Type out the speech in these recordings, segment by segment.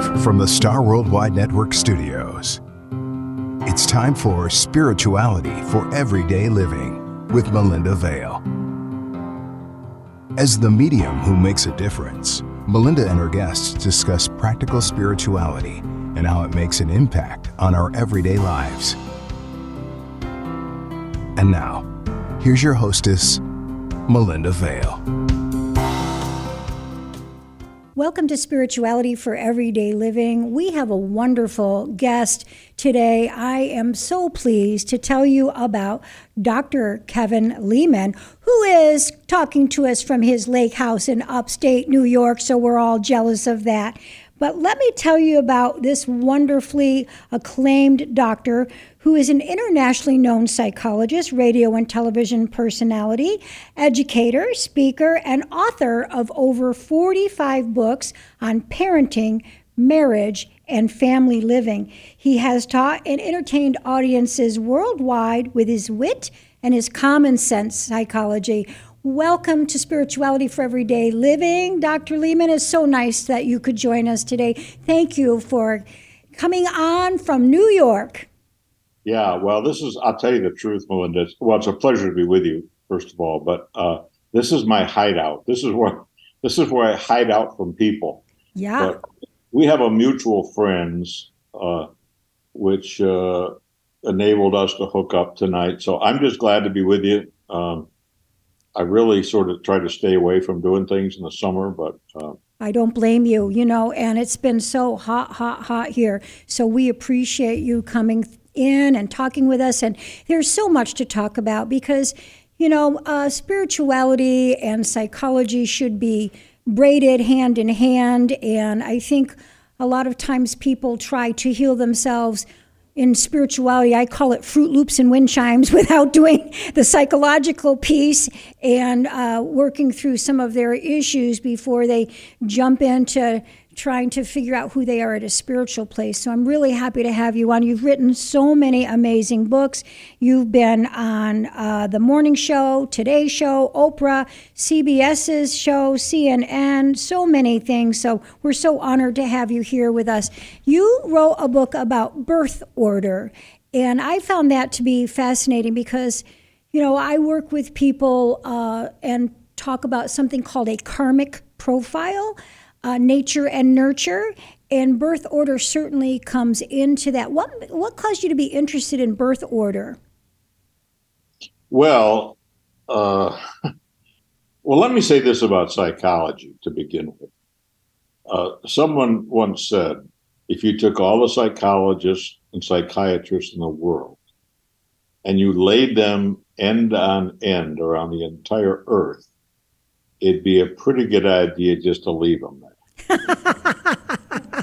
Live from the Star Worldwide Network studios. It's time for Spirituality for Everyday Living with Melinda Vale. As the medium who makes a difference, Melinda and her guests discuss practical spirituality and how it makes an impact on our everyday lives. And now, here's your hostess, Melinda Vale. Welcome to Spirituality for Everyday Living. We have a wonderful guest today. I am so pleased to tell you about Dr. Kevin Leman, who is talking to us from his lake house in upstate New York, so we're all jealous of that. But let me tell you about this wonderfully acclaimed doctor who is an internationally known psychologist, radio and television personality, educator, speaker, and author of over 45 books on parenting, marriage, and family living. He has taught and entertained audiences worldwide with his wit and his common sense psychology. Welcome to Spirituality for Everyday Living. Dr. Leman, it's so nice that you could join us today. Thank you for coming on from New York. Yeah, well, this is, I'll tell you the truth, Melinda. Well, it's a pleasure to be with you, first of all, but uh, this is my hideout. This is where this is where I hide out from people. Yeah. But we have a mutual friends, uh, which uh, enabled us to hook up tonight. So I'm just glad to be with you. Um, I really sort of try to stay away from doing things in the summer, but uh, I don't blame you, you know, and it's been so hot, hot, hot here. So we appreciate you coming in and talking with us. And there's so much to talk about because, you know, uh, spirituality and psychology should be braided hand in hand. And I think a lot of times people try to heal themselves in spirituality, I call it Fruit Loops and wind chimes without doing the psychological piece and uh, working through some of their issues before they jump into trying to figure out who they are at a spiritual place. So I'm really happy to have you on. You've written so many amazing books. You've been on uh, The Morning Show, Today Show, Oprah, CBS's show, CNN, so many things. So we're so honored to have you here with us. You wrote a book about birth order, and I found that to be fascinating because, you know, I work with people uh, and talk about something called a karmic profile uh, nature and nurture, and birth order certainly comes into that. What what caused you to be interested in birth order? Well, uh, well, let me say this about psychology to begin with. Uh, someone once said, if you took all the psychologists and psychiatrists in the world and you laid them end on end around the entire earth, it'd be a pretty good idea just to leave them there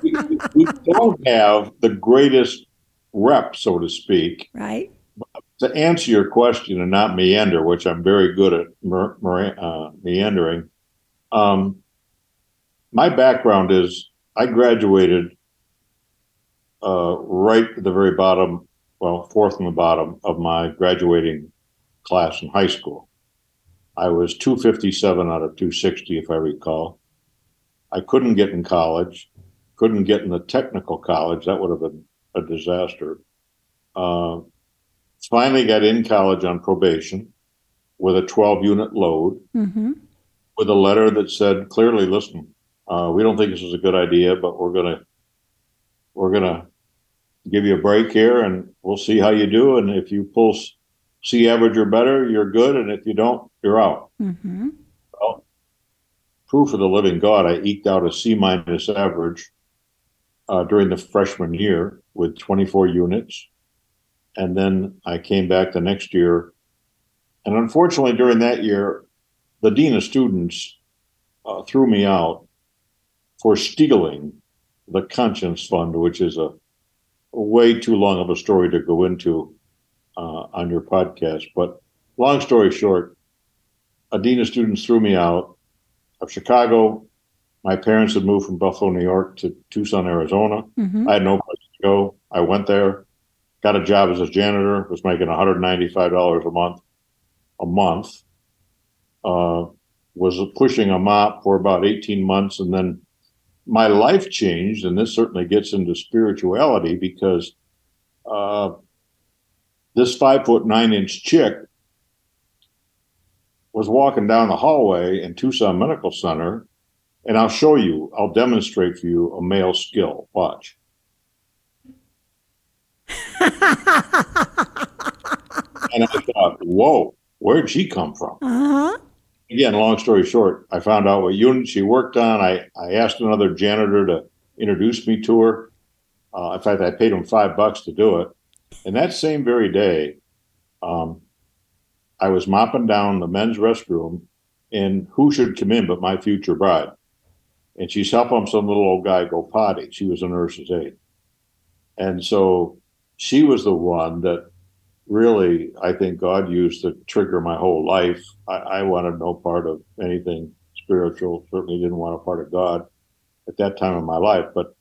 we, we, don't have the greatest rep, so to speak. Right. To answer your question and not meander, which I'm very good at mer, mer, uh, meandering, um, my background is I graduated uh, right at the very bottom, well, fourth from the bottom of my graduating class in high school. I was 257 out of 260, if I recall. I couldn't get in college, couldn't get in the technical college. That would have been a disaster. Uh, finally got in college on probation with a 12 unit load mm-hmm. with a letter that said clearly, listen, uh, we don't think this is a good idea, but we're going to, we're going to give you a break here and we'll see how you do. And if you pull C average or better, you're good. And if you don't, you're out. Mm-hmm proof of the living God, I eked out a C minus average uh, during the freshman year with 24 units. And then I came back the next year. And unfortunately, during that year, the dean of students uh, threw me out for stealing the conscience fund, which is a, a, way too long of a story to go into uh, on your podcast. But long story short, a dean of students threw me out of Chicago. My parents had moved from Buffalo, New York to Tucson, Arizona. Mm-hmm. I had no place to go. I went there, got a job as a janitor, was making $195 a month, a month. Uh, was pushing a mop for about 18 months and then my life changed, and this certainly gets into spirituality because uh, this five foot nine inch chick was walking down the hallway in Tucson Medical Center, and I'll show you, I'll demonstrate for you a male skill. Watch. and I thought, whoa, where'd she come from? Uh-huh. Again, long story short, I found out what unit she worked on. I, I asked another janitor to introduce me to her. Uh, in fact, I paid him five bucks to do it. And that same very day, um, I was mopping down the men's restroom, and who should come in but my future bride? And she's helping some little old guy go potty. She was a nurse's aide. And so she was the one that really, I think God used to trigger my whole life. I, I wanted no part of anything spiritual, certainly didn't want a part of God at that time of my life. But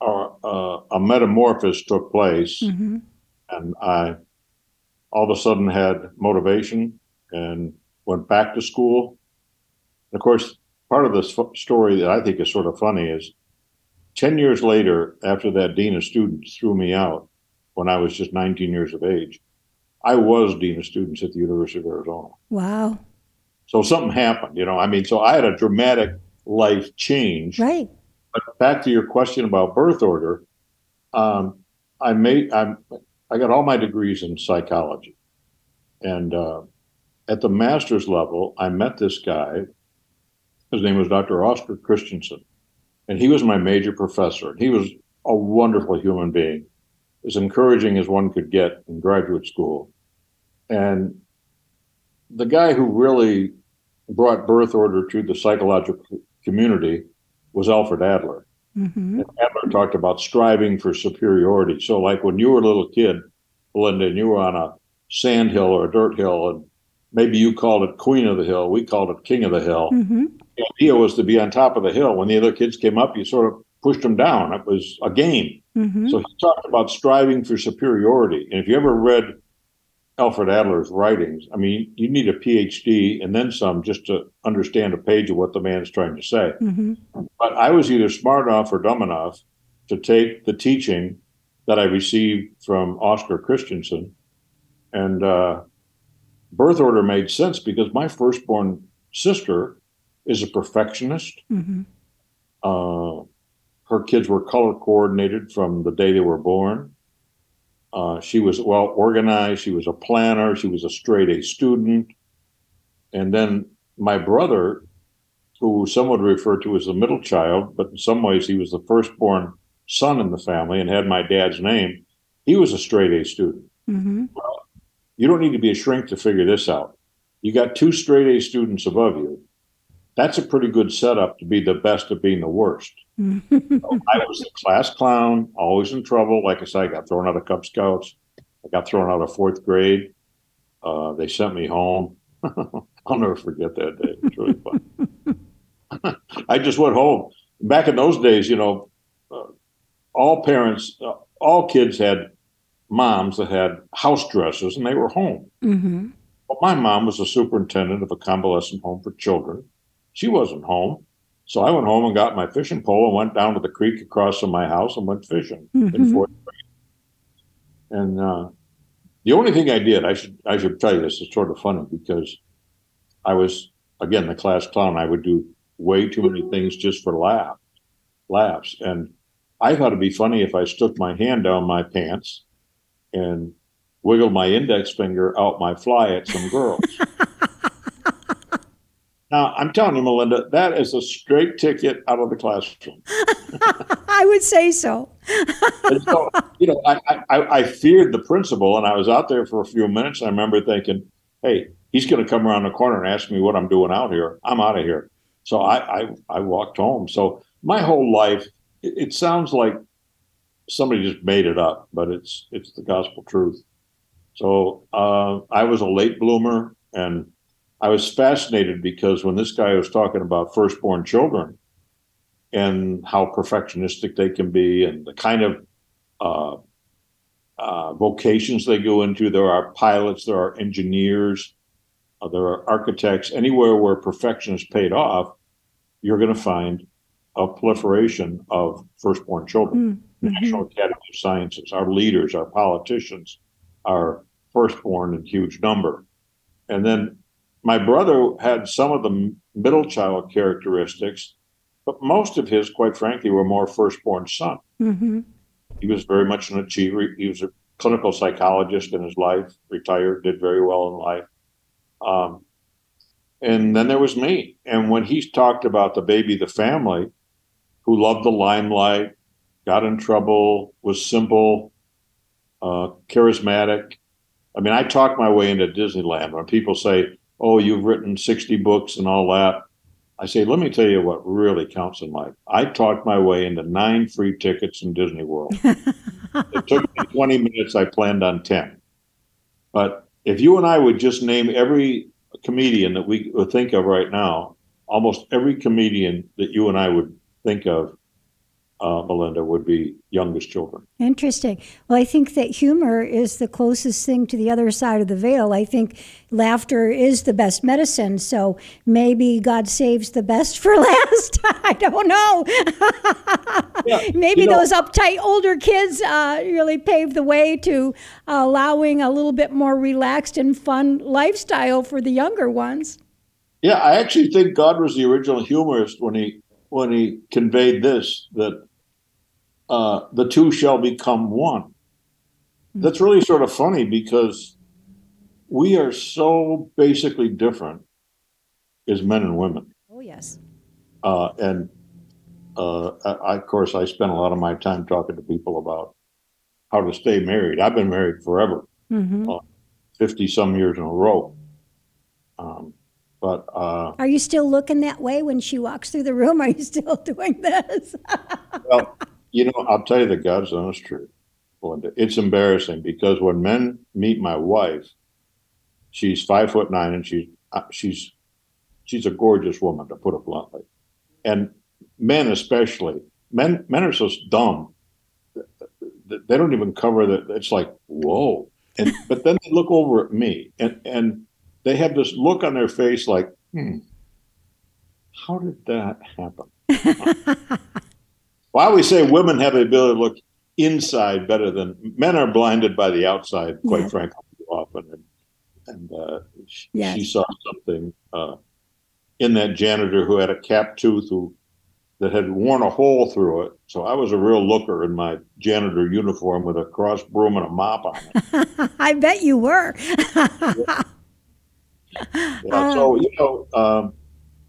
uh, uh, a metamorphosis took place, Mm-hmm. and I all of a sudden had motivation and went back to school. And of course, part of this f- story that I think is sort of funny is 10 years later, after that dean of students threw me out when I was just 19 years of age, I was dean of students at the University of Arizona. Wow. So something happened, you know. I mean, so I had a dramatic life change. Right. But back to your question about birth order, um, I made I'm I got all my degrees in psychology, and uh, at the master's level, I met this guy. His name was Dr. Oscar Christensen, and he was my major professor. He was a wonderful human being, as encouraging as one could get in graduate school, and the guy who really brought birth order to the psychological community was Alfred Adler. Mm-hmm. Adler talked about striving for superiority. So, like when you were a little kid, Belinda, and you were on a sand hill or a dirt hill, and maybe you called it Queen of the Hill, we called it King of the Hill. Mm-hmm. The idea was to be on top of the hill. When the other kids came up, you sort of pushed them down. It was a game. Mm-hmm. So he talked about striving for superiority. And if you ever read Alfred Adler's writings, I mean, you need a PhD and then some just to understand a page of what the man is trying to say. Mm-hmm. But I was either smart enough or dumb enough to take the teaching that I received from Oscar Christensen, and uh, birth order made sense because my firstborn sister is a perfectionist. Mm-hmm. Uh, her kids were color coordinated from the day they were born. Uh, she was well organized. She was a planner. She was a straight A student. And then my brother, who some would refer to as the middle child, but in some ways he was the firstborn son in the family and had my dad's name, he was a straight A student. Mm-hmm. You don't need to be a shrink to figure this out. You got two straight A students above you. That's a pretty good setup to be the best of being the worst. Mm-hmm. I was a class clown, always in trouble. Like I said, I got thrown out of Cub Scouts. I got thrown out of fourth grade. Uh, they sent me home. I'll never forget that day. It was really fun. I just went home. Back in those days, you know, uh, all parents, uh, all kids had moms that had house dresses and they were home. Mm-hmm. But my mom was a superintendent of a convalescent home for children. She wasn't home. So I went home and got my fishing pole and went down to the creek across from my house and went fishing in Mhm. fourth grade. And uh, the only thing I did, I should I should tell you this, is sort of funny because I was again the class clown. I would do way too many things just for laugh, laughs, and I thought it'd be funny if I stuck my hand down my pants and wiggled my index finger out my fly at some girls. now I'm telling you, Melinda, that is a straight ticket out of the classroom. I would say so. So, you know, I, I, I feared the principal, and I was out there for a few minutes. And I remember thinking, "Hey, he's going to come around the corner and ask me what I'm doing out here. I'm out of here." So I, I, I walked home. So my whole life, it, it sounds like somebody just made it up, but it's it's the gospel truth. So uh, I was a late bloomer, and I was fascinated because when this guy was talking about firstborn children and how perfectionistic they can be, and the kind of uh, uh, vocations they go into. There are pilots, there are engineers, uh, there are architects. Anywhere where perfection is paid off, you're going to find a proliferation of firstborn children. Mm-hmm. National Academy of Sciences, our leaders, our politicians are firstborn in huge number. And then my brother had some of the middle child characteristics, but most of his, quite frankly, were more firstborn son. Mm-hmm. He was very much an achiever. He was a clinical psychologist in his life, retired, did very well in life. Um, and then there was me. And when he talked about the baby, the family, who loved the limelight, got in trouble, was simple, uh, charismatic. I mean, I talked my way into Disneyland. When people say, "Oh, you've written sixty books and all that," I say, "Let me tell you what really counts in life." I talked my way into nine free tickets in Disney World. it took me twenty minutes. I planned on ten. But if you and I would just name every comedian that we would think of right now, almost every comedian that you and I would think of uh, Melinda, would be youngest children. Interesting. Well, I think that humor is the closest thing to the other side of the veil. I think laughter is the best medicine. So maybe God saves the best for last. I don't know. yeah, maybe you know, those uptight older kids uh, really paved the way to allowing a little bit more relaxed and fun lifestyle for the younger ones. Yeah, I actually think God was the original humorist when he when he conveyed this that uh, the two shall become one. That's really sort of funny because we are so basically different as men and women. Oh yes. Uh, and uh, I, of course, I spend a lot of my time talking to people about how to stay married. I've been married forever, mm-hmm. Uh, fifty some years in a row. Um, but uh, are you still looking that way when she walks through the room? Are you still doing this? well, you know, I'll tell you the God's honest truth, Belinda. It's embarrassing because when men meet my wife, she's five foot nine and she's uh, she's she's a gorgeous woman, to put it bluntly. And men, especially men, men are so dumb. They don't even cover that. It's like whoa. And but then they look over at me and and they have this look on their face like, hmm, how did that happen? well, I always say women have the ability to look inside better than men are blinded by the outside, quite yeah. frankly, often. And, and uh, she, yes. she, saw something uh, in that janitor who had a cap tooth who that had worn a hole through it. So I was a real looker in my janitor uniform with a cross broom and a mop on it. I bet you were. yeah, so you know, um,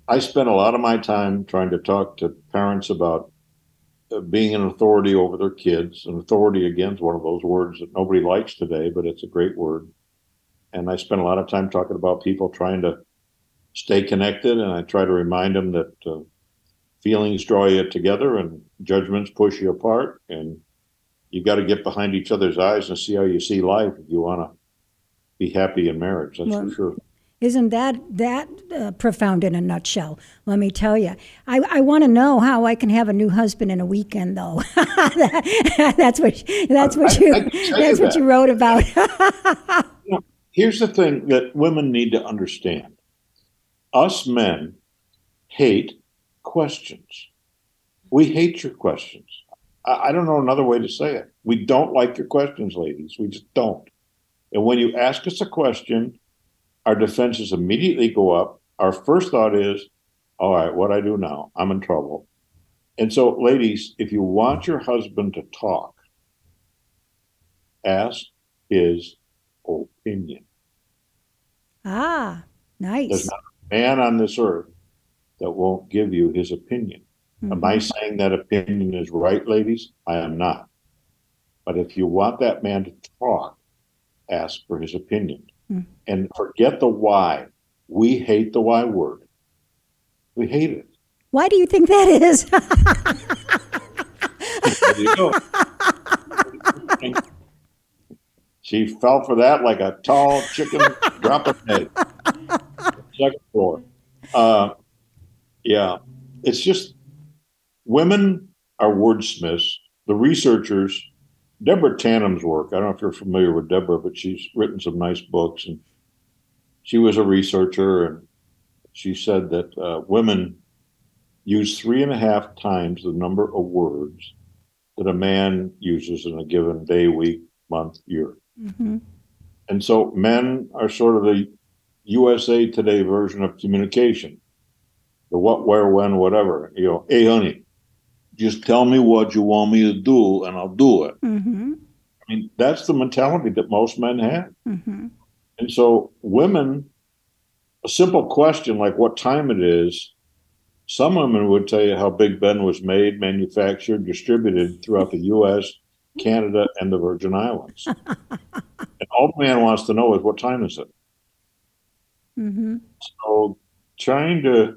I spent a lot of my time trying to talk to parents about being an authority over their kids. And authority again is one of those words that nobody likes today, but it's a great word. And I spend a lot of time talking about people trying to stay connected, and I try to remind them that uh, feelings draw you together and judgments push you apart, and you got to get behind each other's eyes and see how you see life if you want to be happy in marriage. That's well, for sure. Isn't that that uh, profound in a nutshell? Let me tell you. I, I want to know how I can have a new husband in a weekend, though. that's what that's what you that's what that. you wrote about. here's the thing that women need to understand: us men hate questions. We hate your questions. I, I don't know another way to say it. We don't like your questions, ladies. We just don't. And when you ask us a question our defenses immediately go up. Our first thought is, all right, what I do now? I'm in trouble. And so, ladies, if you want your husband to talk, ask his opinion. Ah, nice. There's not a man on this earth that won't give you his opinion. Mm-hmm. Am I saying that opinion is right, ladies? I am not. But if you want that man to talk, ask for his opinion. Mm. And forget the why. We hate the why word. We hate it. Why do you think that is? she fell for that like a tall chicken dropping egg. Second floor. Uh, yeah, it's just women are wordsmiths. The researchers Deborah Tannen's work. I don't know if you're familiar with Deborah, but she's written some nice books, and she was a researcher, and she said that uh, women use three and a half times the number of words that a man uses in a given day, week, month, year. Mm-hmm. And so men are sort of the USA Today version of communication. The what, where, when, whatever. You know, hey, honey, just tell me what you want me to do and I'll do it. Mm-hmm. I mean, that's the mentality that most men have. Mm-hmm. And so, women, a simple question like what time it is, some women would tell you how Big Ben was made, manufactured, distributed throughout the US, Canada, and the Virgin Islands. and all the man wants to know is what time is it? Mm-hmm. So, trying to,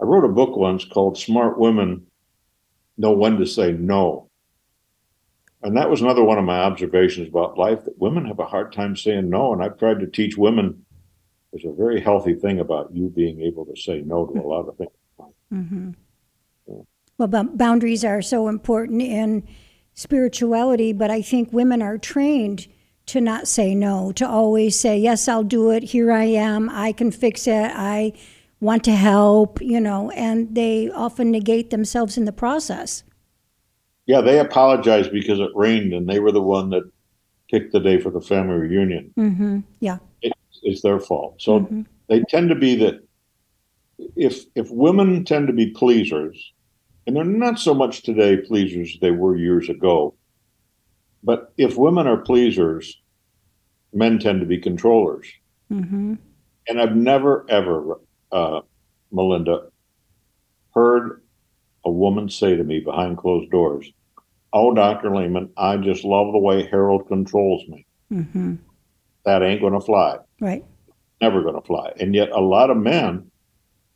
I wrote a book once called Smart Women Know When to Say No. And that was another one of my observations about life that women have a hard time saying no. And I've tried to teach women there's a very healthy thing about you being able to say no to a lot of things. Mm-hmm. Well, b- boundaries are so important in spirituality, but I think women are trained to not say no, to always say, Yes, I'll do it. Here I am. I can fix it. I want to help, you know, and they often negate themselves in the process. Yeah, they apologized because it rained and they were the one that picked the day for the family reunion. Mm-hmm. Yeah. It, it's their fault. So mm-hmm. they tend to be that if if women tend to be pleasers, and they're not so much today pleasers they were years ago, but if women are pleasers, men tend to be controllers. Mm-hmm. And I've never ever, uh, Melinda, heard a woman say to me behind closed doors, "Oh, Doctor Leman, I just love the way Harold controls me." Mm-hmm. That ain't going to fly. Right. Never going to fly. And yet, a lot of men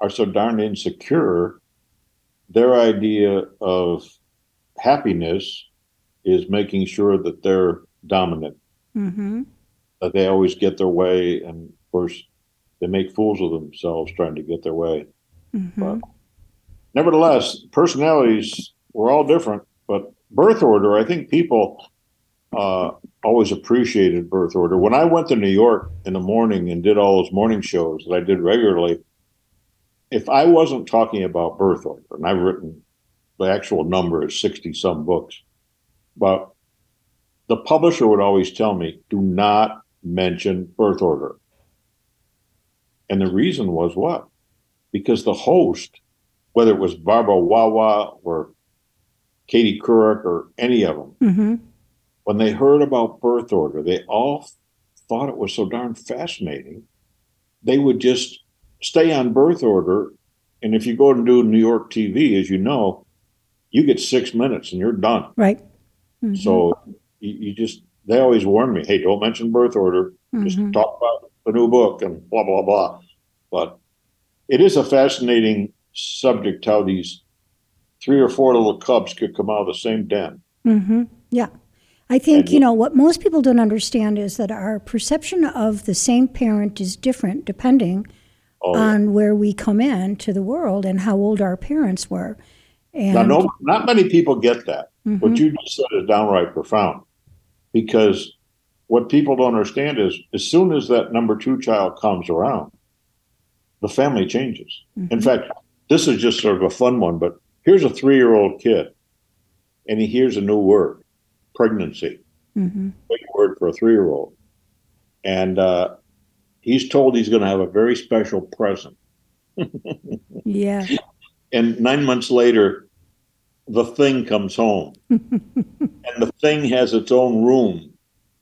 are so darn insecure, their idea of happiness is making sure that they're dominant, mm-hmm. that they always get their way. And of course, they make fools of themselves trying to get their way. Mm-hmm. But nevertheless, personalities were all different. But birth order, I think people uh, always appreciated birth order. When I went to New York in the morning and did all those morning shows that I did regularly, if I wasn't talking about birth order, and I've written the actual number is 60 some books, but the publisher would always tell me, do not mention birth order. And the reason was what? Because the host, whether it was Barbara Wawa or Katie Couric or any of them, mm-hmm. when they heard about birth order, they all thought it was so darn fascinating. They would just stay on birth order. And if you go and do New York TV, as you know, you get six minutes and you're done. Right. Mm-hmm. So you, you, just, they always warn me, hey, don't mention birth order. Mm-hmm. Just talk about the new book and blah, blah, blah. But it is a fascinating subject how these three or four little cubs could come out of the same den. Mm-hmm. Yeah. I think, you know, what most people don't understand is that our perception of the same parent is different depending oh, on where we come in to the world and how old our parents were. And Now, no, not many people get that. Mhm. What you just said is downright profound because what people don't understand is as soon as that number two child comes around, the family changes. In Mhm. fact, this is just sort of a fun one, but here's a three year old kid and he hears a new word pregnancy, Mhm. big word for a three year old. And uh, he's told he's going to have a very special present. yeah. And nine months later, the thing comes home. and the thing has its own room,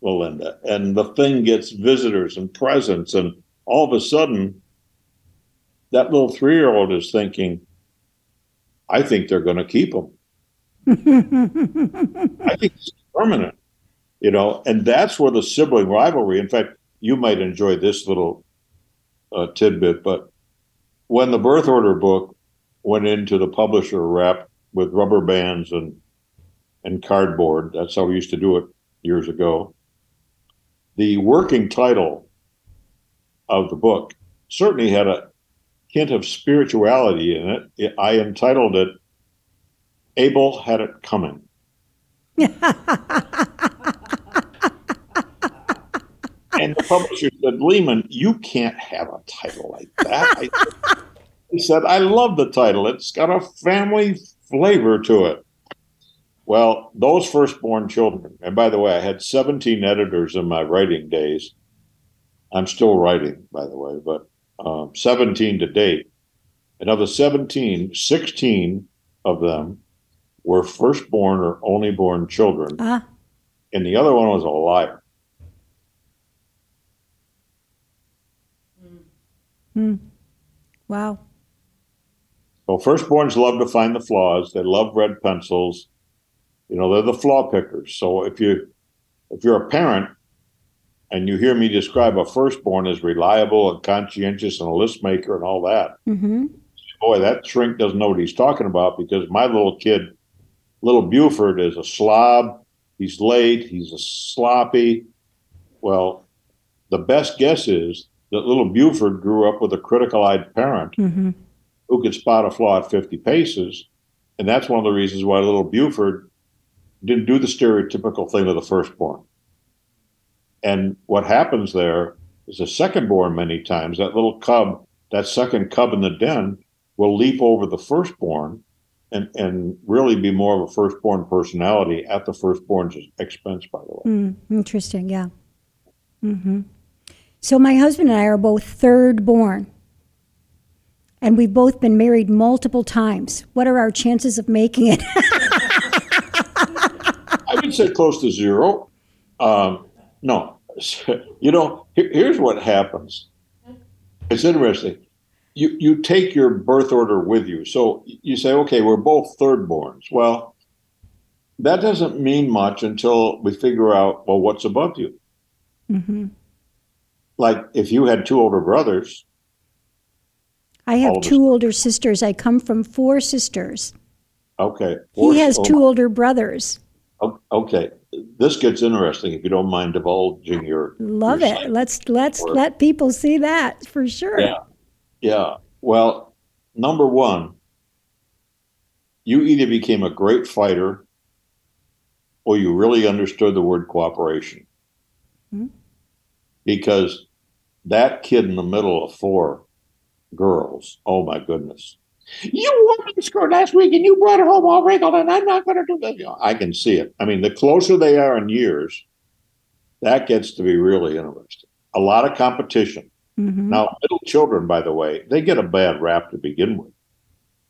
Melinda. And the thing gets visitors and presents. And all of a sudden, that little three year old is thinking, I think they're going to keep them. I think it's permanent, you know, and that's where the sibling rivalry. In fact, you might enjoy this little uh, tidbit, but when the birth order book went into the publisher wrapped with rubber bands and and cardboard, that's how we used to do it years ago. The working title of the book certainly had a hint of spirituality in it. it I entitled it Abel Had It Coming. And the publisher said, Leman, you can't have a title like that. I, He said, I love the title. It's got a family flavor to it. Well, those firstborn children, and by the way, I had 17 editors in my writing days. I'm still writing, by the way, but um, 17 to date. And of the 17, 16 of them were firstborn or only born children. Ah, And the other one was a liar. Hmm. wow. Well, firstborns love to find the flaws. They love red pencils. You know, they're the flaw pickers. So if you if you're a parent and you hear me describe a firstborn as reliable and conscientious and a list maker and all that, Mm-hmm. boy, that shrink doesn't know what he's talking about because my little kid, little Buford, is a slob. He's late. He's a sloppy. Well, the best guess is that little Buford grew up with a critical eyed parent Mm-hmm. who could spot a flaw at 50 paces. And that's one of the reasons why little Buford didn't do the stereotypical thing of the firstborn. And what happens there is a secondborn, many times, that little cub, that second cub in the den, will leap over the firstborn and, and really be more of a firstborn personality at the firstborn's expense, by the way. Mm, interesting, yeah. hmm So my husband and I are both third born, and we've both been married multiple times. What are our chances of making it? Say close to zero. Um, no, you know, here- here's what happens. It's interesting. You you take your birth order with you, so you say, okay, we're both thirdborns. Well, that doesn't mean much until we figure out, well, what's above you. hmm Like if you had two older brothers, I have two older sisters. I come from four sisters. okay. He has two older brothers. Okay, this gets interesting. If you don't mind divulging your Love your it. Let's let's Or- let people see that for sure. Yeah. Yeah. Well, number one, you either became a great fighter or you really understood the word cooperation. Mhm. Because that kid in the middle of four girls, oh my goodness. You wore my skirt last week and you brought it home all wrinkled, and I'm not going to do that. I can see it. I mean, the closer they are in years, that gets to be really interesting. A lot of competition. Mhm. Now, little children, by the way, they get a bad rap to begin with.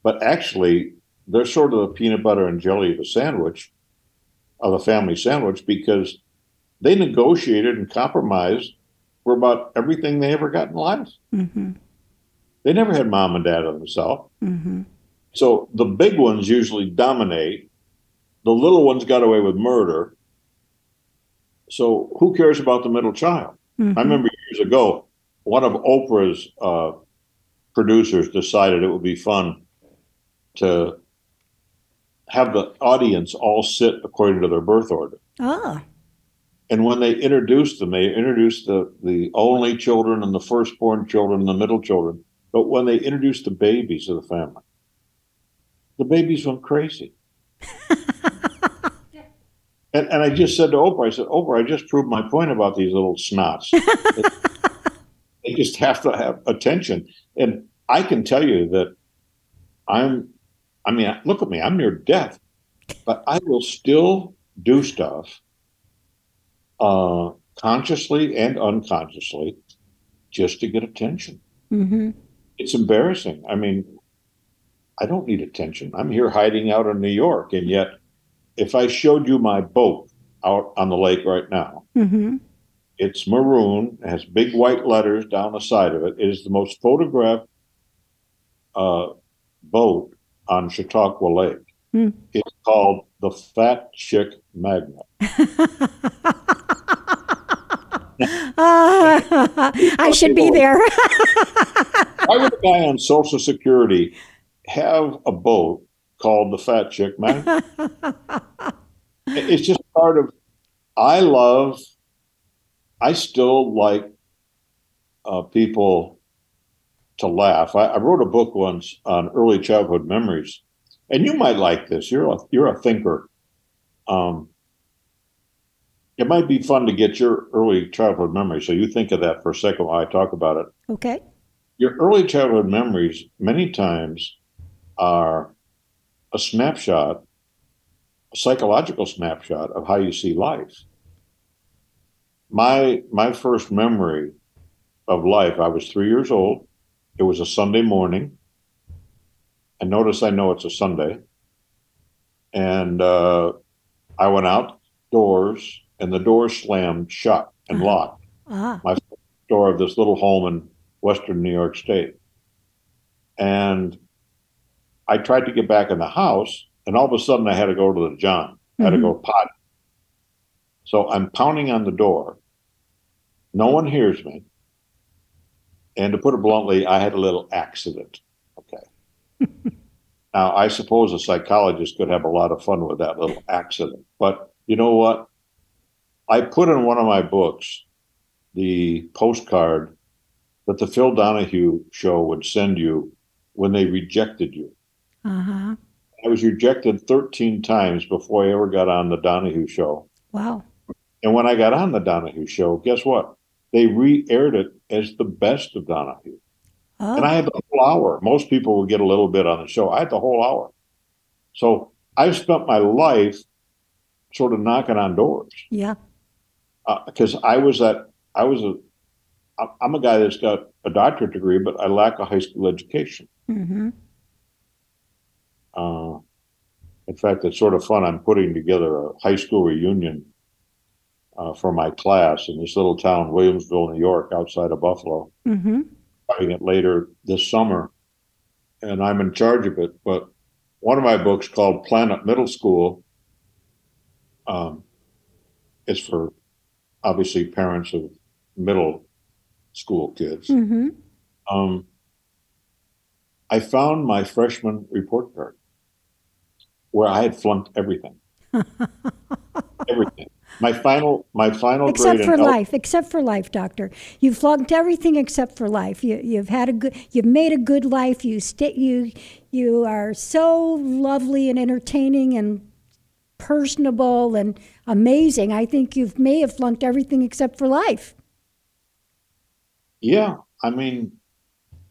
But actually, they're sort of the peanut butter and jelly of the sandwich, of the family sandwich, because they negotiated and compromised for about everything they ever got in life. Mhm. They never had mom and dad to themselves. Mhm. So the big ones usually dominate. The little ones got away with murder. So who cares about the middle child? Mhm. I remember years ago, one of Oprah's uh, producers decided it would be fun to have the audience all sit according to their birth order. Ah. And when they introduced them, they introduced the, the only children and the firstborn children and the middle children. But when they introduced the babies of the family, the babies went crazy. and, and I just said to Oprah, I said, Oprah, I just proved my point about these little snots. they just have to have attention. And I can tell you that I'm, I mean, look at me, I'm near death, but I will still do stuff uh, consciously and unconsciously just to get attention. hmm It's embarrassing. I mean, I don't need attention. I'm here hiding out in New York. And yet, if I showed you my boat out on the lake right now, hmm it's maroon, has big white letters down the side of it. It is the most photographed uh, boat on Chautauqua Lake. Hmm. It's called the Fat Chick Magnet. Ah, I should be there. Why would a guy on Social Security have a boat called the Fat Chick Man? it's just part of. I love. I still like uh, people to laugh. I, I wrote a book once on early childhood memories, and you might like this. You're a you're a thinker. Um, it might be fun to get your early childhood memories. So you think of that for a second while I talk about it. okay. Your early childhood memories many times are a snapshot, a psychological snapshot of how you see life. My my first memory of life, I was three years old. It was a Sunday morning. And notice I know it's a Sunday. And uh, I went outdoors and the door slammed shut and Uh-huh. locked. Ah, My door of this little home in western New York State. And I tried to get back in the house, and all of a sudden I had to go to the John. I had to go mm-hmm. potty. So I'm pounding on the door. No one hears me. And to put it bluntly, I had a little accident. Okay. now, I suppose a psychologist could have a lot of fun with that little accident. But you know what? I put in one of my books the postcard that the Phil Donahue show would send you when they rejected you. uh huh. I was rejected 13 times before I ever got on the Donahue show. Wow. And when I got on the Donahue show, guess what? They re aired it as the best of Donahue. Oh, And I had the whole hour. Most people would get a little bit on the show. I had the whole hour. So I've spent my life sort of knocking on doors yeah. because I was at, I was a, I'm- a guy that's got a doctorate degree, but I lack a high school education. Mm-hmm. Uh, in fact, it's sort of fun. I'm putting together a high school reunion uh, for my class in this little town, Williamsville, New York, outside of Buffalo. Mm-hmm. Having it later this summer, and I'm in charge of it. But one of my books called Planet Middle School um, is for obviously parents of middle school kids. Mm-hmm. Um, I found my freshman report card where I had flunked everything. everything. My final, my final Except grade for el- life, except for life, doctor. You've flunked everything except for life. You, you've had a good, you've made a good life. You sta you, you are so lovely and entertaining and personable and amazing. I think you've may have flunked everything except for life. Yeah, I mean,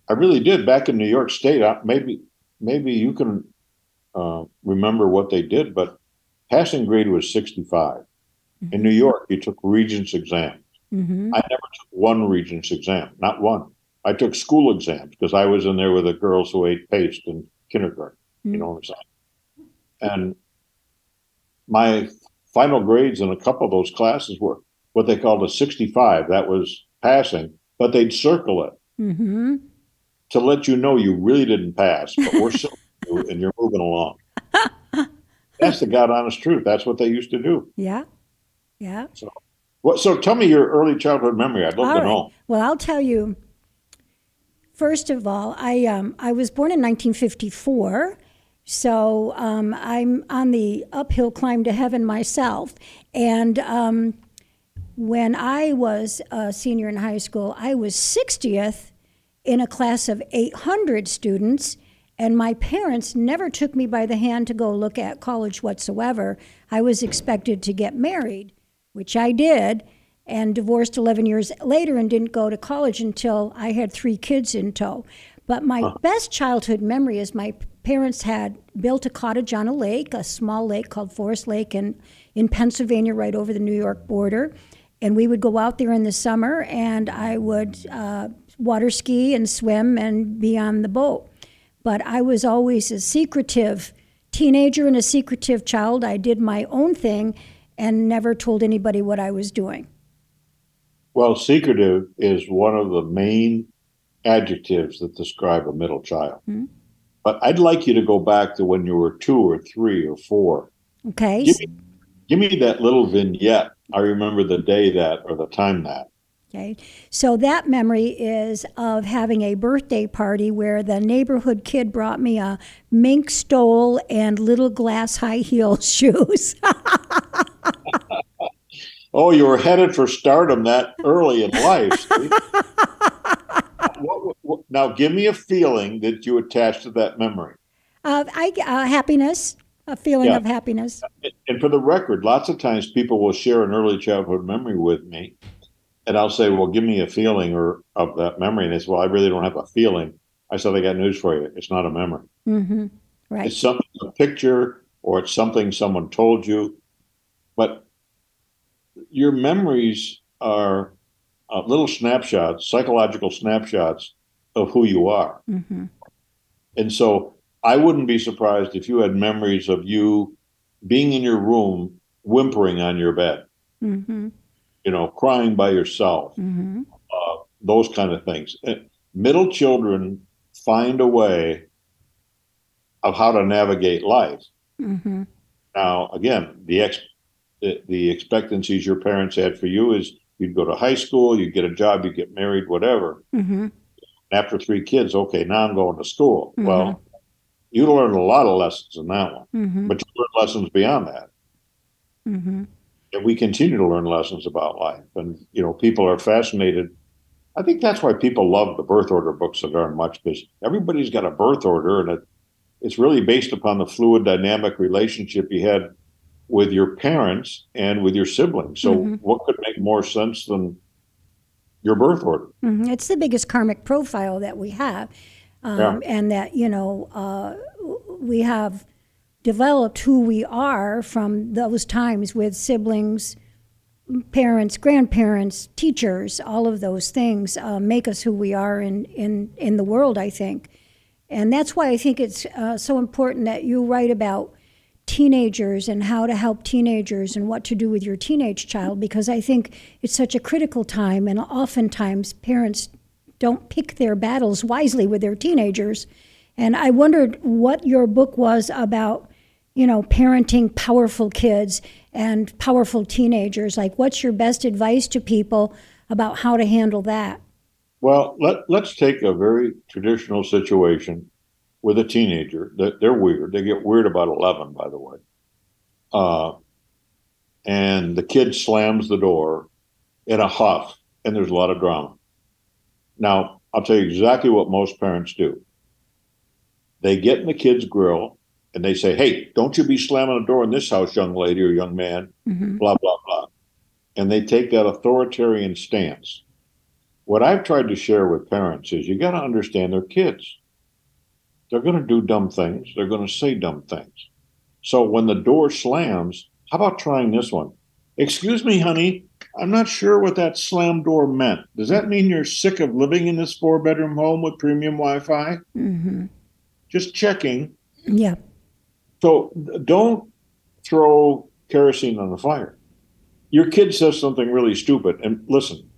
I really did back in New York State. I, maybe, maybe you can uh, remember what they did, but passing grade was 65. In New York, you took regents exams. Mm-hmm. I never took one regents exam, not one. I took school exams because I was in there with the girls who ate paste in kindergarten. You know what I'm saying? And my final grades in a couple of those classes were what they called a 65. That was passing, but they'd circle it Mm-hmm. to let you know you really didn't pass, but we're still and you're moving along. That's the God honest truth. That's what they used to do. Yeah, yeah. So, What, so tell me your early childhood memory. I'd love All to right. know. Well, I'll tell you. First of all, I um, I was born in 1954, so um, I'm on the uphill climb to heaven myself. And um, when I was a senior in high school, I was 60th in a class of 800 students. And my parents never took me by the hand to go look at college whatsoever. I was expected to get married, which I did, and divorced 11 years later and didn't go to college until I had three kids in tow. But my best childhood memory is my parents had built a cottage on a lake, a small lake called Forest Lake in, in Pennsylvania, right over the New York border. And we would go out there in the summer and I would uh, water ski and swim and be on the boat. But I was always a secretive teenager and a secretive child. I did my own thing and never told anybody what I was doing. Well, secretive is one of the main adjectives that describe a middle child. But I'd like you to go back to when you were two or three or four. Okay? Give me, give me that little vignette. I remember the day that or the time that. Okay. So that memory is of having a birthday party where the neighborhood kid brought me a mink stole and little glass high heel shoes. Oh, you were headed for stardom that early in life. What, what, now, give me a feeling that you attach to that memory. uh, I, uh, happiness, a feeling Yeah. of happiness. And for the record, lots of times people will share an early childhood memory with me, and I'll say, "Well, give me a feeling or of that memory," and they say, "Well, I really don't have a feeling." I said, "I got news for you. It's not a memory. Mm-hmm. Right. It's something a picture or it's something someone told you, but your memories are uh, little snapshots, psychological snapshots of who you are. Mm-hmm. And so I wouldn't be surprised if you had memories of you being in your room, whimpering on your bed, Mm-hmm. you know, crying by yourself, Mm-hmm. uh, those kind of things. And middle children find a way of how to navigate life. Mm-hmm. Now, again, the ex the, the expectancies your parents had for you is you'd go to high school, you'd get a job, you get married, whatever. Mm-hmm. After three kids, okay, now I'm going to school. Mhm. Well, you learn a lot of lessons in that one, Mm-hmm. but you learn lessons beyond that. Mm-hmm. And we continue to learn lessons about life. And, you know, people are fascinated. I think that's why people love the birth order books so darn much because everybody's got a birth order and it, it's really based upon the fluid dynamic relationship you had with your parents and with your siblings. So, Mhm. what could make more sense than your birth order? hmm It's the biggest karmic profile that we have, um, Yeah. and that you know uh, we have developed who we are from those times with siblings, parents, grandparents, teachers. All of those things uh, make us who we are in in in the world. I think, and that's why I think it's uh, so important that you write about teenagers and how to help teenagers and what to do with your teenage child because I think it's such a critical time and oftentimes parents don't pick their battles wisely with their teenagers. And I wondered what your book was about, you know, parenting powerful kids and powerful teenagers. Like, what's your best advice to people about how to handle that? Well, let, let's take a very traditional situation with a teenager. That they're weird. They get weird about 11, by the way. Uh, and the kid slams the door in a huff, and there's a lot of drama. Now, I'll tell you exactly what most parents do. They get in the kid's grill and they say, Hey, don't you be slamming the door in this house, young lady or young man, hmm blah, blah, blah. And they take that authoritarian stance. What I've tried to share with parents is you got to understand their kids. They're going to do dumb things, they're going to say dumb things. So when the door slams, how about trying this one? Excuse me, honey, I'm not sure what that slam door meant. Does that mean you're sick of living in this four bedroom home with premium Wi Fi? hmm Just checking. Yeah. So don't throw kerosene on the fire. Your kid says something really stupid. And listen,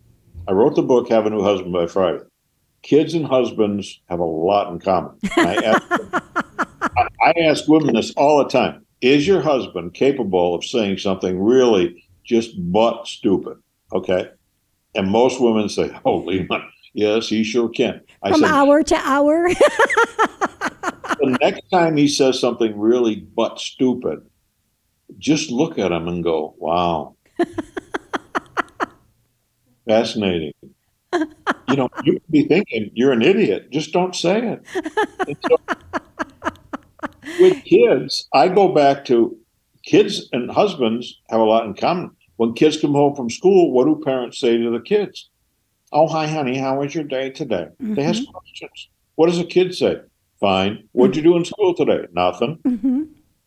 I wrote the book, Have a New Husband by Friday. Kids and husbands have a lot in common. I, ask, I ask women this all the time Is your husband capable of saying something really just butt stupid? Okay. And most women say, Holy Leman, yes, he sure can. I From said, hour to hour. the next time he says something really butt stupid, just look at him and go, wow. Fascinating. You know, you could be thinking you're an idiot. Just don't say it. So, with kids, I go back to kids and husbands have a lot in common. When kids come home from school, what do parents say to the kids? Oh, hi, honey. How was your day today? They ask questions. What does a kid say? Fine. What'd you do in school today? Nothing. hmm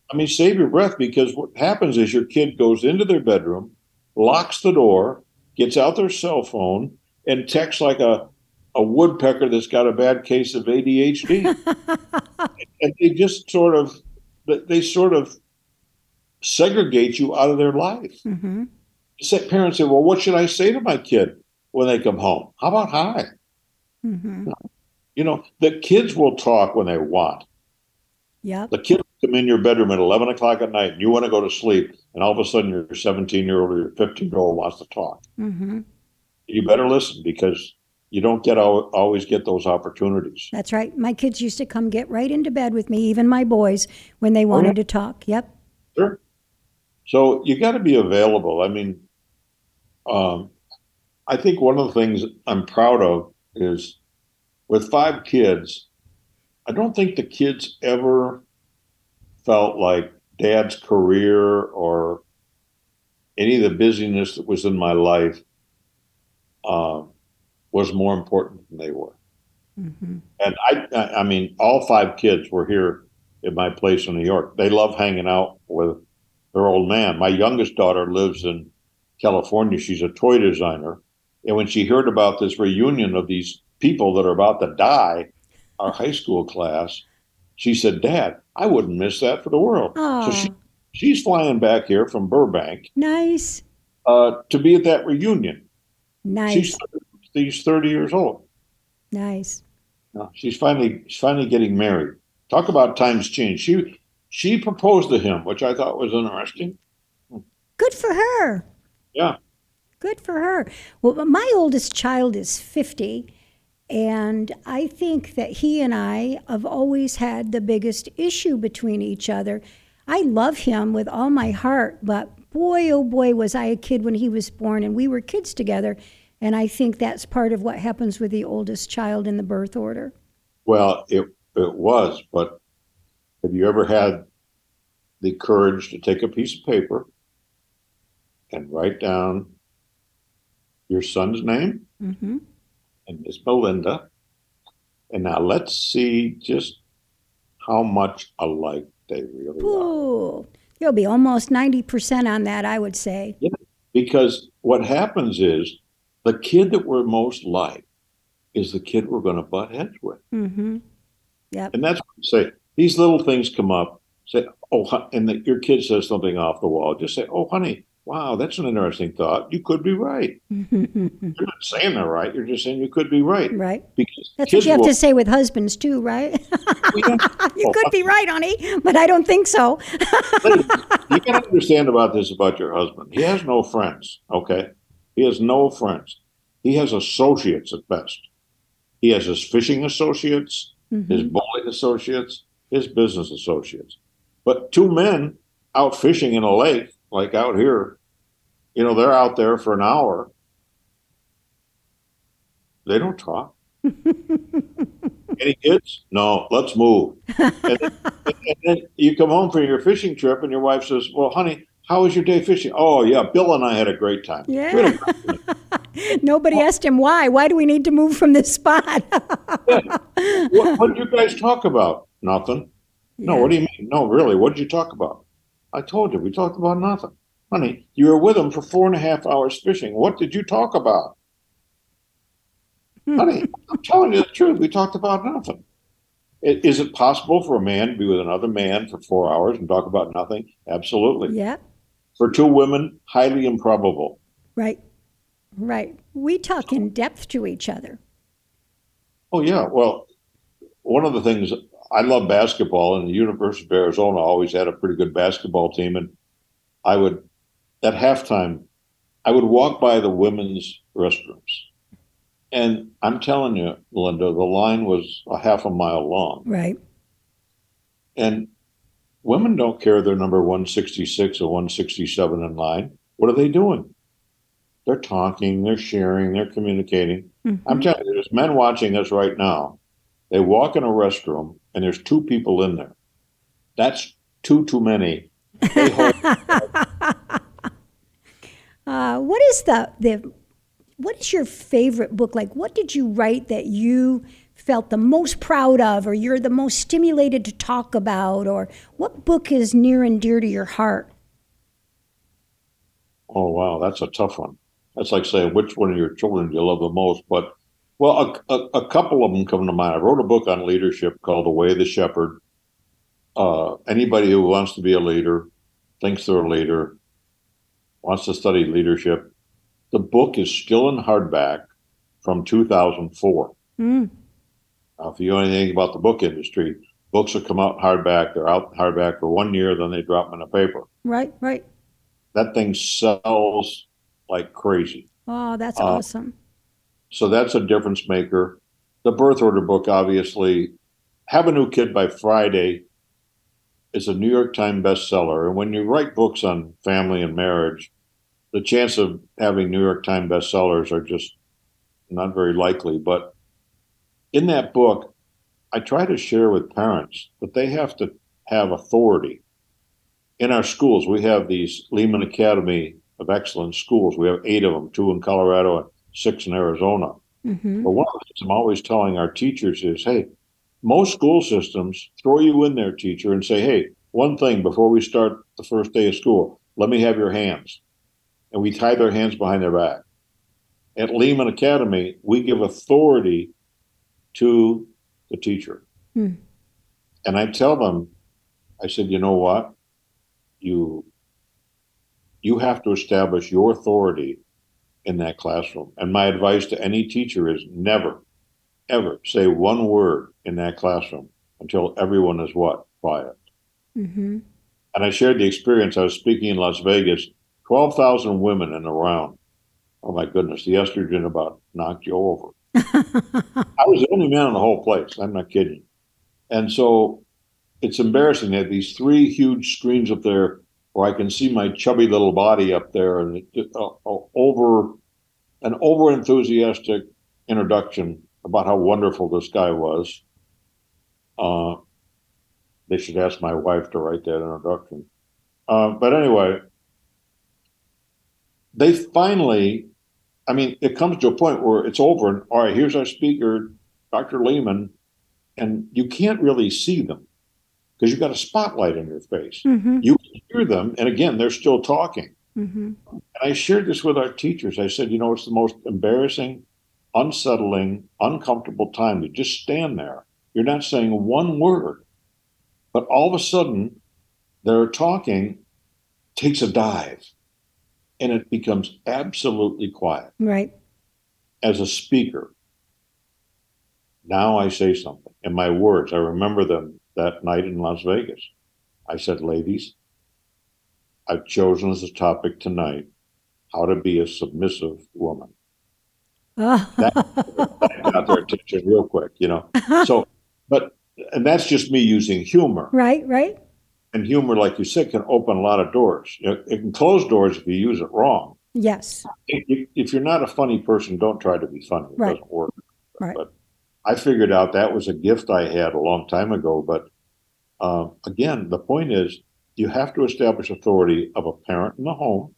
I mean, save your breath because what happens is your kid goes into their bedroom, locks the door, gets out their cell phone, and texts like a, a woodpecker that's got a bad case of ADHD. and they just sort of, they sort of segregate you out of their life. hmm parents say, well, what should I say to my kid when they come home? How about hi? hmm You know, the kids will talk when they want. Yep. The kids come in your bedroom at 11 o'clock at night and you want to go to sleep, and all of a sudden your 17 year old or your 15 year old wants to talk. hmm You better listen because you don't get always get those opportunities. That's right. My kids used to come get right into bed with me, even my boys, when they wanted to talk. Yep. Sure. So you got to be available. I mean, um, I think one of the things I'm proud of is with five kids, I don't think the kids ever felt like dad's career or any of the busyness that was in my life uh, was more important than they were. Mm-hmm. And I, I mean, all five kids were here at my place in New York. They love hanging out with their old man. My youngest daughter lives in California. She's a toy designer. And when she heard about this reunion of these people that are about to die, our high school class, she said, Dad, I wouldn't miss that for the world. Aww. So she, she's flying back here from Burbank. Nice. Uh, to be at that reunion. Nice. She's, she's 30 years old. Nice. she's finally she's finally getting married. Talk about times change. She she proposed to him, which I thought was interesting. Good for her. Yeah. Good for her. Well, my oldest child is 50, and I think that he and I have always had the biggest issue between each other. I love him with all my heart, but boy, oh boy, was I a kid when he was born, and we were kids together. And I think that's part of what happens with the oldest child in the birth order. Well, it, it was, but have you ever had the courage to take a piece of paper and write down your son's name mm-hmm. and Miss Belinda? And now let's see just how much alike they really Ooh, are. You'll be almost 90% on that, I would say. Yeah, because what happens is the kid that we're most like is the kid we're going to butt heads with. Mm-hmm. Yep. And that's what I say. These little things come up. Say, oh, and the, your kid says something off the wall. Just say, oh, honey, wow, that's an interesting thought. You could be right. you're not saying they're right. You're just saying you could be right. Right. Because that's what you have will, to say with husbands too, right? you oh, could be right, honey, but I don't think so. you got to understand about this about your husband. He has no friends. Okay, he has no friends. He has associates at best. He has his fishing associates, mm-hmm. his bowling associates, his business associates. But two men out fishing in a lake, like out here, you know, they're out there for an hour. They don't talk. Any kids? No, let's move. And then, and then, you come home from your fishing trip, and your wife says, Well, honey, how was your day fishing? Oh, yeah, Bill and I had a great time. Yeah. Nobody asked him why. Why do we need to move from this spot? yeah. what, what, did you guys talk about? Nothing. Yeah. No, what do you mean? No, really, what did you talk about? I told you, we talked about nothing. Honey, you were with him for four and a half hours fishing. What did you talk about? Hmm. Honey, I'm telling you the truth. We talked about nothing. Is it possible for a man to be with another man for four hours and talk about nothing? Absolutely. Yeah. For two women, highly improbable. Right. Right. We talk in depth to each other. Oh, yeah. Well, one of the things I love basketball, and the University of Arizona always had a pretty good basketball team. And I would, at halftime, I would walk by the women's restrooms. And I'm telling you, Linda, the line was a half a mile long. Right. And women don't care they're number 166 or 167 in line. What are they doing? They're talking, they're sharing, they're communicating. Mm-hmm. I'm telling you, there's men watching us right now. They walk in a restroom and there's two people in there. That's too too many. uh, what is the the what is your favorite book? Like, what did you write that you felt the most proud of, or you're the most stimulated to talk about, or what book is near and dear to your heart? Oh wow, that's a tough one. That's like saying which one of your children do you love the most. But well, a, a, a couple of them come to mind. I wrote a book on leadership called The Way of the Shepherd. Uh, anybody who wants to be a leader, thinks they're a leader, wants to study leadership, the book is still in hardback from 2004. Mm. Now, if you know anything about the book industry, books will come out hardback. They're out hardback for one year, then they drop them in a paper. Right, right. That thing sells like crazy. Oh, that's uh, awesome. So that's a difference maker. The birth order book, obviously, Have a New Kid by Friday is a New York Times bestseller. And when you write books on family and marriage, the chance of having New York Times bestsellers are just not very likely. But in that book, I try to share with parents that they have to have authority. In our schools, we have these Leman Academy of Excellence schools. We have eight of them, two in Colorado and six in Arizona. hmm But one of the things I'm always telling our teachers is, hey, most school systems throw you in there, teacher, and say, hey, one thing before we start the first day of school, let me have your hands. And we tie their hands behind their back. At Leman Academy, we give authority to the teacher. Hmm. And I tell them, I said, you know what? You you have to establish your authority in that classroom. And my advice to any teacher is never, ever say one word in that classroom until everyone is what? Quiet. Mm-hmm. And I shared the experience. I was speaking in Las Vegas, 12,000 women in a round. Oh my goodness, the estrogen about knocked you over. I was the only man in the whole place. I'm not kidding. And so it's embarrassing. They have these three huge screens up there where I can see my chubby little body up there and uh, uh, over an over enthusiastic introduction about how wonderful this guy was. Uh, they should ask my wife to write that introduction. Uh, but anyway, they finally, I mean, it comes to a point where it's over, and all right, here's our speaker, Dr. Leman, and you can't really see them because you've got a spotlight in your face. hmm You hear them, and again, they're still talking. hmm And I shared this with our teachers. I said, you know, it's the most embarrassing, unsettling, uncomfortable time to just stand there. You're not saying one word, but all of a sudden, they're talking, takes a dive, and it becomes absolutely quiet. Right. As a speaker, now I say something, and my words, I remember them that night in Las Vegas. I said, ladies, I've chosen as a topic tonight how to be a submissive woman. Oh. I got their attention real quick, you know. So, but, and that's just me using humor. right. Right. And humor, like you said, can open a lot of doors. It can close doors if you use it wrong. Yes. If, if you're not a funny person, don't try to be funny. It Right. doesn't work. Right. But I figured out that was a gift I had a long time ago. But uh, again, the point is you have to establish authority of a parent in the home,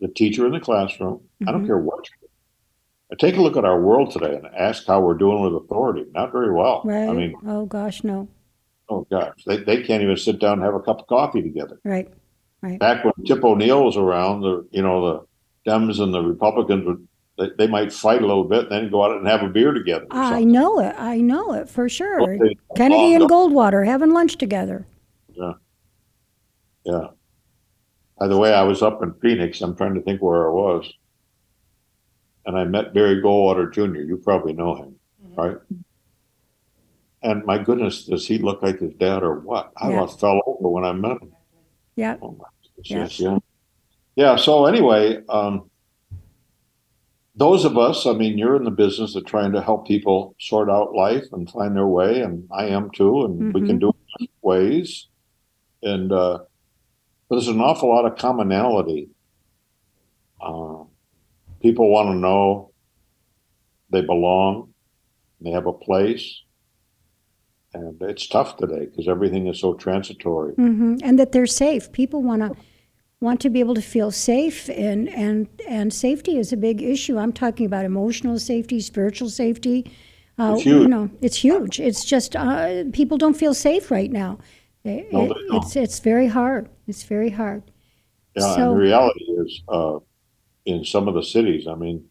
the teacher in the classroom. I don't Mhm. care what you do. Take a look at our world today and ask how we're doing with authority. Not very well. Right. I mean, oh gosh, no. oh gosh, they, they can't even sit down and have a cup of coffee together. Right. Right. Back when Tip O'Neill was around, the you know the Dems and the Republicans would they, they might fight a little bit, and then go out and have a beer together. I know it. I know it for sure. Well, they- Kennedy and Goldwater having lunch together. Yeah. By the way, I was up in Phoenix. I'm trying to think where I was. And I met Barry Goldwater Jr. You probably know him, right? And my goodness, does he look like his dad or what? I Yeah. almost fell over when I met him. Yeah. Oh goodness, Yeah. yes, yeah. Yeah, so anyway, um, those of us, I mean, you're in the business of trying to help people sort out life and find their way, and I am too, and we can do it in ways. And uh, but there's an awful lot of commonality. Uh, people want to know they belong, they have a place, and it's tough today because everything is so transitory. hmm And that they're safe. People want to want to be able to feel safe, and and and safety is a big issue. I'm talking about emotional safety, spiritual safety. Uh, It's huge. You know, it's huge. It's just uh, people don't feel safe right now. It- No, it- it's it's very hard. It's very hard. Yeah, So- and the reality is, uh, in some of the cities, I mean,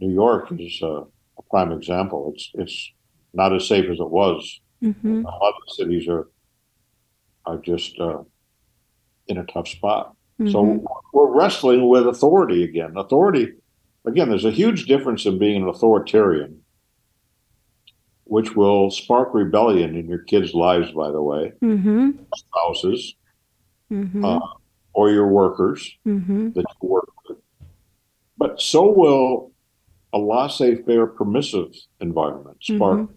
New York is uh, a prime example. It's it's not as safe as it was. hmm A lot of the cities are are just uh, in a tough spot. So Mm-hmm. we're wrestling with authority again. Authority, again, there's a huge difference in being an authoritarian, which will spark rebellion in your kids' lives, by the way, hmm spouses hmm uh, or your workers. hmm that you work with. But so will a laissez-faire permissive environment spark.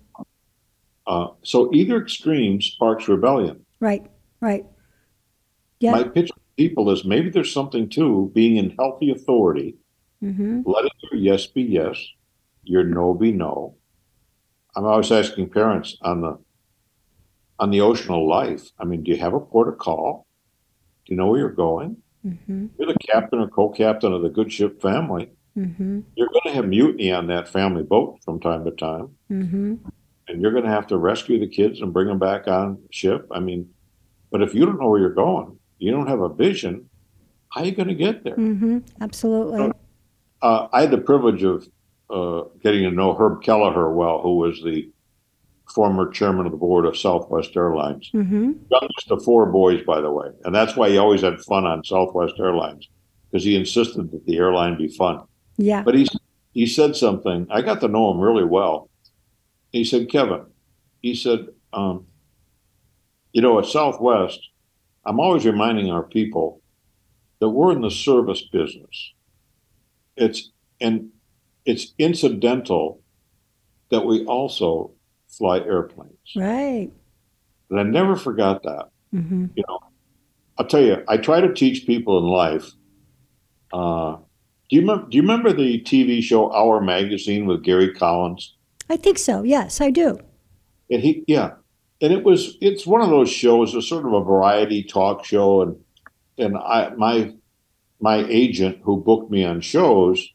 Uh, so either extreme sparks rebellion. Right. Right. Yeah. My pitch to people is maybe there's something to being in healthy authority, hmm letting your yes be yes, your no be no. I'm always asking parents on the on the oceanal life. I mean, do you have a port of call? Do you know where you're going? hmm You're the captain or co-captain of the good ship family. Mm-hmm. You're going to have mutiny on that family boat from time to time. Mm-hmm. And you're going to have to rescue the kids and bring them back on ship. I mean, but if you don't know where you're going, you don't have a vision, how are you going to get there? Mm-hmm. Absolutely. Uh, I had the privilege of uh, getting to know Herb Kelleher well, who was the former chairman of the board of Southwest Airlines. Mm-hmm. Youngest of four boys, by the way. And that's why he always had fun on Southwest Airlines, because he insisted that the airline be fun. Yeah. But he, he said something, I got to know him really well. He said, Kevin, he said, um, you know, at Southwest, I'm always reminding our people that we're in the service business. It's and it's incidental that we also fly airplanes. Right. And I never forgot that. Mm-hmm. You know, I'll tell you, I try to teach people in life. Uh, do you remember? Do you remember the TV show Hour Magazine with Gary Collins? I think so. Yes, I do. And he, yeah, and it was it's one of those shows, a sort of a variety talk show, and and I my my agent who booked me on shows,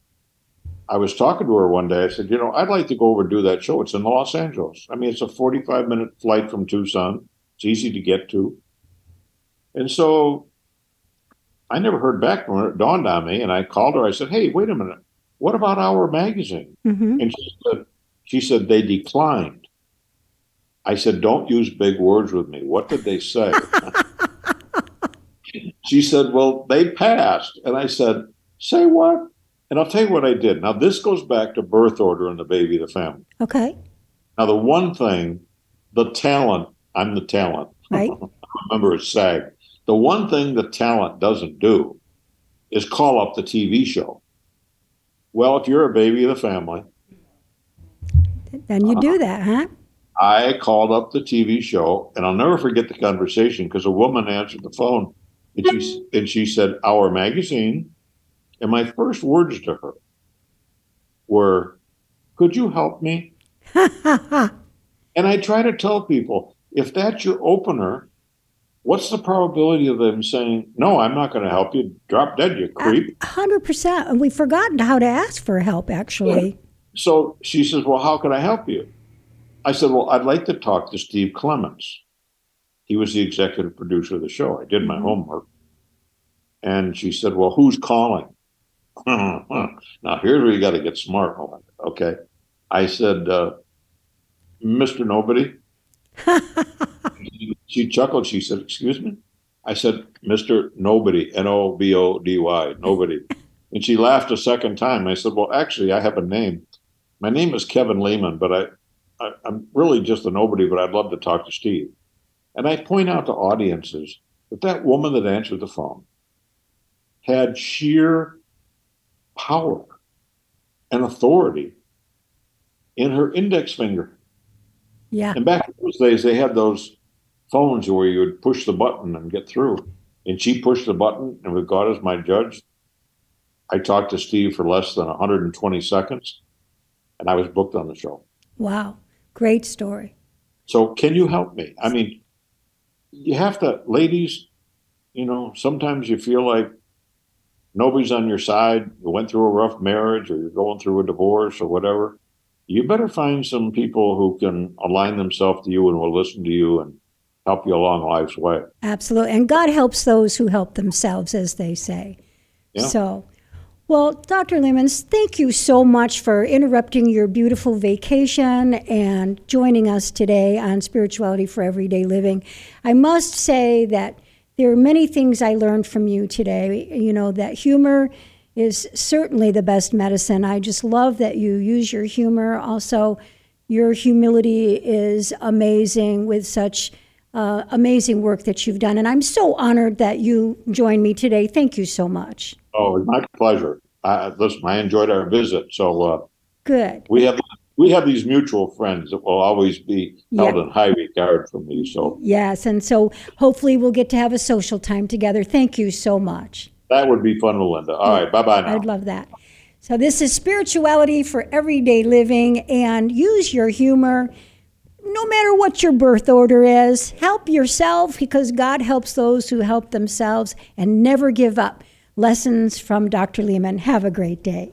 I was talking to her one day. I said, you know, I'd like to go over and do that show. It's in Los Angeles. I mean, it's a 45 minute flight from Tucson. It's easy to get to. And so I never heard back from her. It dawned on me, and I called her. I said, "Hey, wait a minute. What about Hour Magazine?" Mm-hmm. And she said, "She said they declined." I said, "Don't use big words with me. What did they say?" she said, "Well, they passed." And I said, "Say what?" And I'll tell you what I did. Now this goes back to birth order and the baby, of the family. Okay. Now the one thing, the talent. I'm the talent. Right. remember it's SAG the one thing the talent doesn't do is call up the TV show. Well, if you're a baby of the family, then you do uh, that, huh? I called up the TV show, and I'll never forget the conversation because a woman answered the phone, and she and she said, "Hour Magazine," and my first words to her were, "Could you help me?" and I try to tell people if that's your opener, what's the probability of them saying, no, I'm not going to help you? Drop dead, you creep. Hundred percent. And we've forgotten how to ask for help, actually. So she says, well, how can I help you? I said, well, I'd like to talk to Steve Clements. He was the executive producer of the show. I did my mm-hmm. homework. And she said, well, who's calling? now, here's where you got to get smart. Okay. I said, uh, Mr. Nobody. she chuckled. She said, Excuse me? I said, Mr. Nobody, N O B O D Y, nobody. and she laughed a second time. I said, Well, actually, I have a name. My name is Kevin Leman, but I, I, I'm really just a nobody, but I'd love to talk to Steve. And I point out to audiences that that woman that answered the phone had sheer power and authority in her index finger. Yeah. And back in those days, they had those phones where you would push the button and get through. And she pushed the button, and with God as my judge, I talked to Steve for less than 120 seconds, and I was booked on the show. Wow. Great story. So, can you help me? I mean, you have to, ladies, you know, sometimes you feel like nobody's on your side. You went through a rough marriage, or you're going through a divorce, or whatever you better find some people who can align themselves to you and will listen to you and help you along life's way. Absolutely. And God helps those who help themselves, as they say. Yeah. So, well, Dr. Lemons, thank you so much for interrupting your beautiful vacation and joining us today on Spirituality for Everyday Living. I must say that there are many things I learned from you today. You know, that humor is certainly the best medicine. I just love that you use your humor. Also, your humility is amazing with such uh, amazing work that you've done. And I'm so honored that you joined me today. Thank you so much. Oh, it's my pleasure. I, listen, I enjoyed our visit. So uh, good. We have we have these mutual friends that will always be held yep. in high regard for me. So yes, and so hopefully we'll get to have a social time together. Thank you so much. That would be fun, Melinda. All right, bye bye now. I'd love that. So, this is spirituality for everyday living, and use your humor. No matter what your birth order is, help yourself because God helps those who help themselves and never give up. Lessons from Dr. Leman. Have a great day.